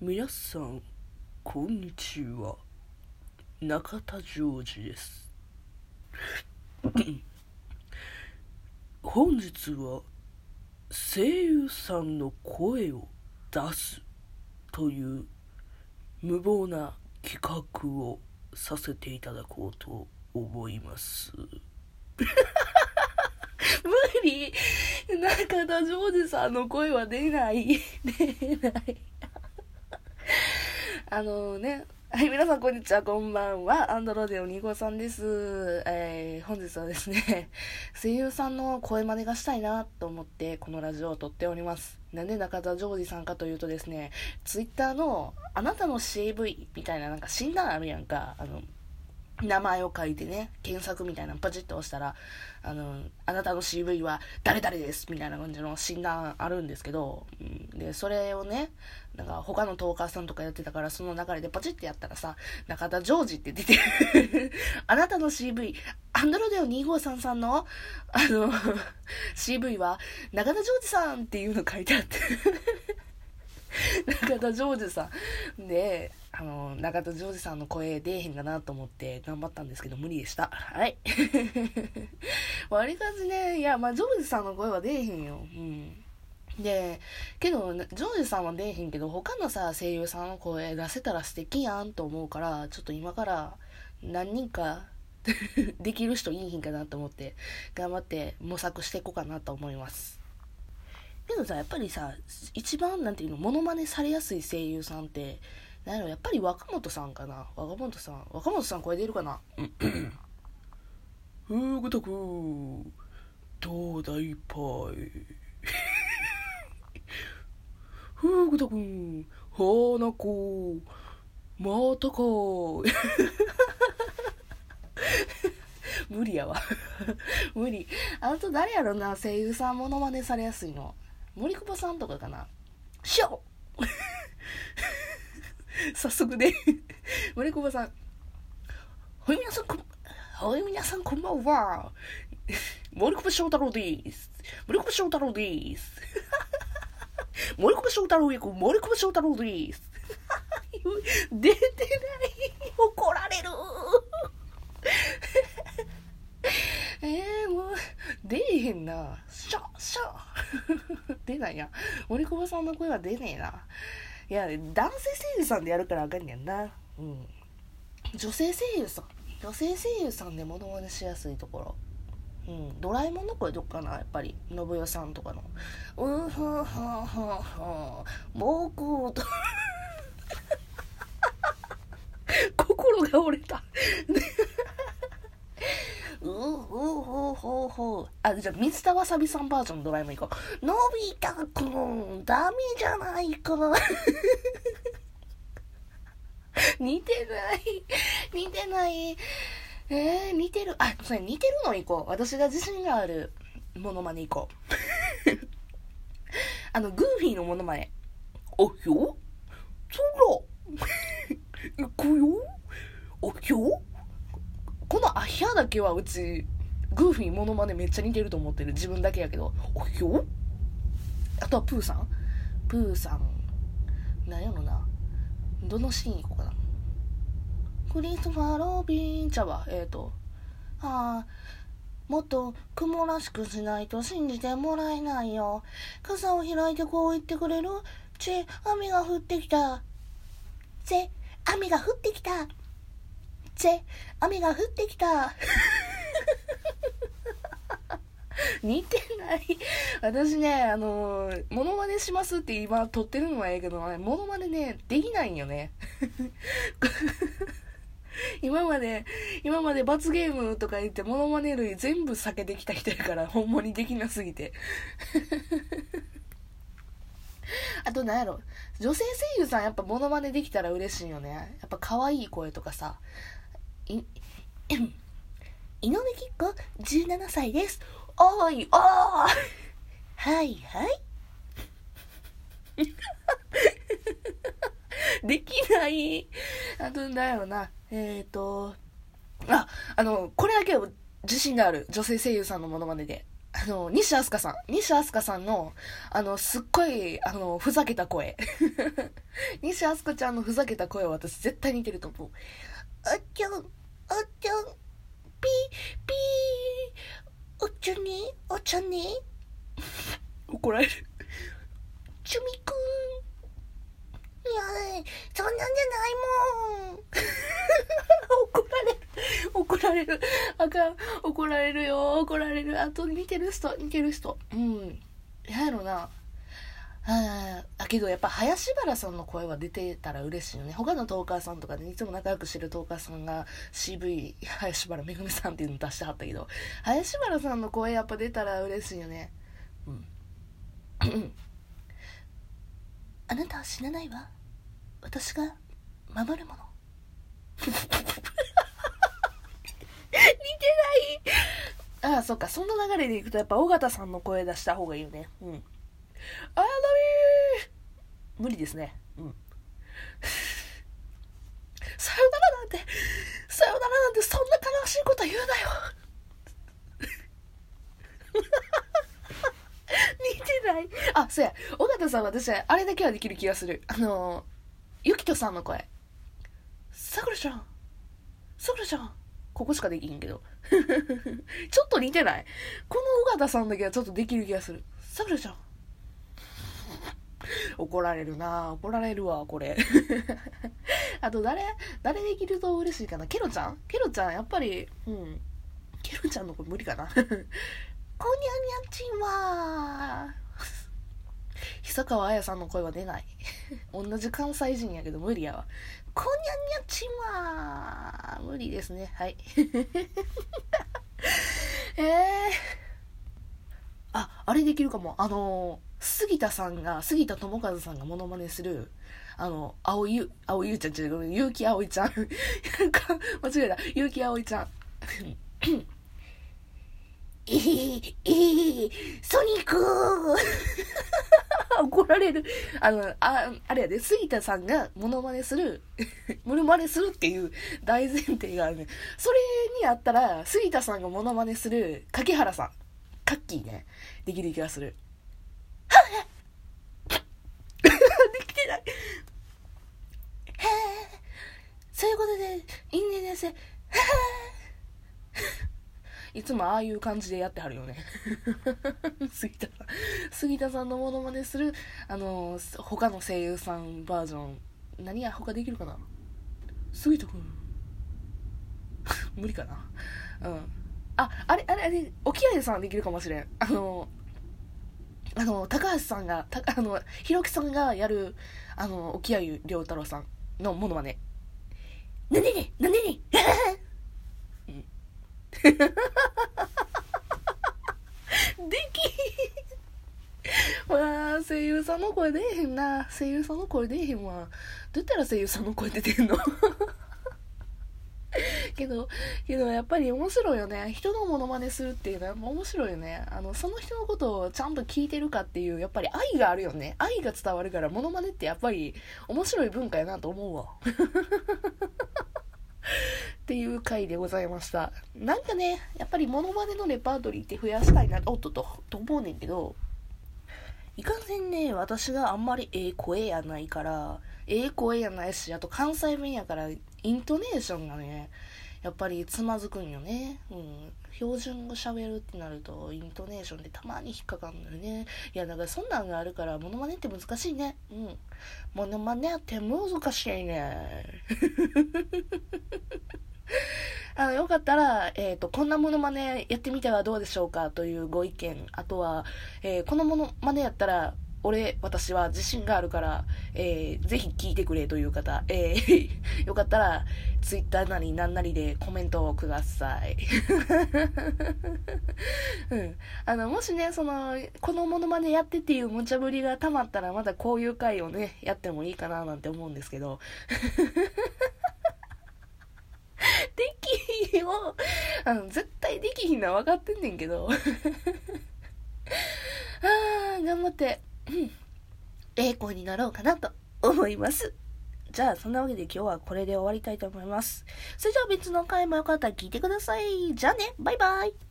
皆さんこんにちは。中田ジョージです。本日は声優さんの声を出すという無謀な企画をさせていただこうと思います。無理。中田ジョージさんの声は出ない。出ない。あのねはい、皆さんこんにちは、こんばんは。アンドロデオ2号さんです。えー、本日はですね、声優さんの声真似がしたいなと思ってこのラジオを撮っております。なんで中田ジョージさんかというとですね、ツイッターのあなたの CV みたいななんか診断あるやんか。あの、名前を書いてね、検索みたいなのパチッと押したら、あの、あなたの CV は誰々ですみたいな感じの診断あるんですけど、うん、で、それをね、なんか他のトーカーさんとかやってたから、その流れでパチッてやったらさ、中田ジョージって出て あなたの CV、アンドロデオ2533の、あの、CV は中田ジョージさんっていうの書いてあって中田ジョージさん。で、あの、中田ジョージさんの声出えへんかなと思って頑張ったんですけど無理でした。はい。わりかしね、いや、まあ、ジョージさんの声は出えへんよ。うん。で、けど、ジョージさんは出えへんけど、他のさ、声優さんの声出せたら素敵やんと思うから、ちょっと今から何人か できる人いいひんかなと思って、頑張って模索していこうかなと思います。けどさ、やっぱりさ、一番なんていうの、モノマネされやすい声優さんって、なんやろ、やっぱり若本さんかな。若本さん。若本さん声出るかなふぐとく、東大パイ。ふぐとくん、はなこ、またか 無理やわ 無理。あと誰やろな、声優さんモノマネされやすいの。森久保さんとかかな。しょ 早速ね森久保さん。はい、皆さんこ、はい、皆さんこんばんは。森久保翔太郎です。森久保翔太郎です。森久保翔太郎役、森久保翔太郎です。出てない。怒られる。えー、もう、出えへんな。シャシャ出ないや。森久保さんの声は出ねえな。いや、男性声優さんでやるからあかんねんな。うん。女性声優さん。女性声優さんでモノマネしやすいところ。うん、ドラえもんの声どっかなやっぱり信代さんとかの「うんはははは僕と 心が折れたうほほほじゃあ、水田わさびさんバージョンのドラえもん行こう。のび太くん、ダメじゃないか。似てない。似てない。えー、似てる。あ、それ似てるの行こう。私が自信があるものまね行こう。あの、グーフィーのものまね。おひょ？そら 行くよおひょ？このアヒャだけはうち、グーフィーモノマネめっちゃ似てると思ってる。自分だけやけど。おひょあとはプーさん？プーさん。なんやろな。どのシーン行こうかな。クリスファー・ロビンちゃわ。えっ、ー、と。ああ。もっと雲らしくしないと信じてもらえないよ。傘を開いてこう言ってくれるチェ、雨が降ってきた。チェ、雨が降ってきた。チェ、雨が降ってきた。似てない。私ね、あのー、モノマネしますって今撮ってるのはええけど、モノマネね、できないんよね。今まで、今まで罰ゲームとか言ってモノマネ類全部避けてきた人やから、ほんまにできなすぎて。あと何やろ、女性声優さんやっぱモノマネできたら嬉しいよね。やっぱ可愛い声とかさ。い、井上貴子17歳です。おい、おーはいはい。できない。あと、なんやろな。えっ、ー、と、あ、あの、これだけは自信がある。女性声優さんのモノマネで。あの、西飛鳥さん。西飛鳥さんの、あの、すっごい、あの、ふざけた声。西飛鳥ちゃんのふざけた声は私絶対似てると思う。あっちゃん、あっちゃん、ピー、ピー、お茶に、お茶に？怒られる。ちゅみくん。いや、そんなんじゃないもん。怒られる。怒られる。あかん。怒られるよ。怒られる。あと似てる人、似てる人。うん。なんやろな。ああ、けどやっぱ林原さんの声は出てたら嬉しいよね。他のトーカーさんとかで、ね、いつも仲良くしてるトーカーさんが CV 林原めぐみさんっていうの出してはったけど、林原さんの声やっぱ出たら嬉しいよね。うん。あなたは死なないわ。私が守るもの。似てないああ、そっか。その流れでいくとやっぱ尾形さんの声出した方がいいよね。うん。あーなみー無理ですね。うん。さよならなんて、さよならなんてそんな悲しいこと言うなよ。似てない。あ、そうや。尾形さん私、あれだけはできる気がする。あの、ゆきとさんの声。さくらちゃん。さくらちゃん。ここしかできんけど。ちょっと似てないこの尾形さんだけはちょっとできる気がする。さくらちゃん。怒られるな怒られるわ、これ。あと誰、誰できると嬉しいかな？ケロちゃん？ケロちゃん、やっぱり、うん。ケロちゃんの声無理かな？こにゃにゃちんは。久川綾さんの声は出ない。同じ関西人やけど無理やわ。こにゃにゃちんは。無理ですね。はい。えー。あ、あれできるかも。あのー、杉田さんが、杉田智和さんがモノマネする、あの、青ゆ、青ゆうちゃん、違う、結城葵ちゃん。なんか、間違えた。結城葵ちゃん。えー、えー、ソニック 怒られる。あの、あ、あれやで、杉田さんがモノマネする、モノマネするっていう大前提があるね。それにあったら、杉田さんがモノマネする、柿原さん、カッキーね、できる気がする。はっできてない。へえ、そういうことで、いいねです。いつもああいう感じでやってはるよね。杉田さん。杉田さんのモノマネする、あの、他の声優さんバージョン。何や、他できるかな？杉田くん。無理かな？うん。あ、あれ、あれ、あれ、沖合さんできるかもしれん。あの、あの、高橋さんが、たあの、ひろきさんがやる、あの、沖合良太郎さんのモノマネ。なにになににうん。できわあ声優さんの声出えへんな。声優さんの声出えへんわ。どうやったら声優さんの声出てんの？けどけどやっぱり面白いよね。人のモノマネするっていうのは面白いよね。あのその人のことをちゃんと聞いてるかっていうやっぱり愛があるよね。愛が伝わるからモノマネってやっぱり面白い文化やなと思うわ。っていう回でございました。なんかね、やっぱりモノマネのレパートリーって増やしたいな、おっとと、と思うねんけど、いかんせんね、私があんまりええ声やないから、ええ声やないし、あと関西弁やから、イントネーションがね、やっぱりつまずくんよね。うん。標準語喋るってなると、イントネーションでたまに引っかかるのよね。いや、だからそんなんがあるから、モノマネって難しいね。うん。モノマネって難しいね。あの、よかったら、えっ、と、こんなモノマネやってみてはどうでしょうかというご意見。あとは、えーこのモノマネやったら、俺、私は自信があるから、えーぜひ聞いてくれという方、えー よかったら、ツイッターなりなんなりでコメントをください。うん。あの、もしね、その、このモノマネやってっていう無茶ぶりが溜まったら、またこういう回をね、やってもいいかななんて思うんですけど。できひんよ。あの、絶対できひんのは分かってんねんけど。あー、頑張って、栄光になろうかなと思います。じゃあ、そんなわけで今日はこれで終わりたいと思います。それじゃあ別の回もよかったら聞いてください。じゃあね、バイバイ。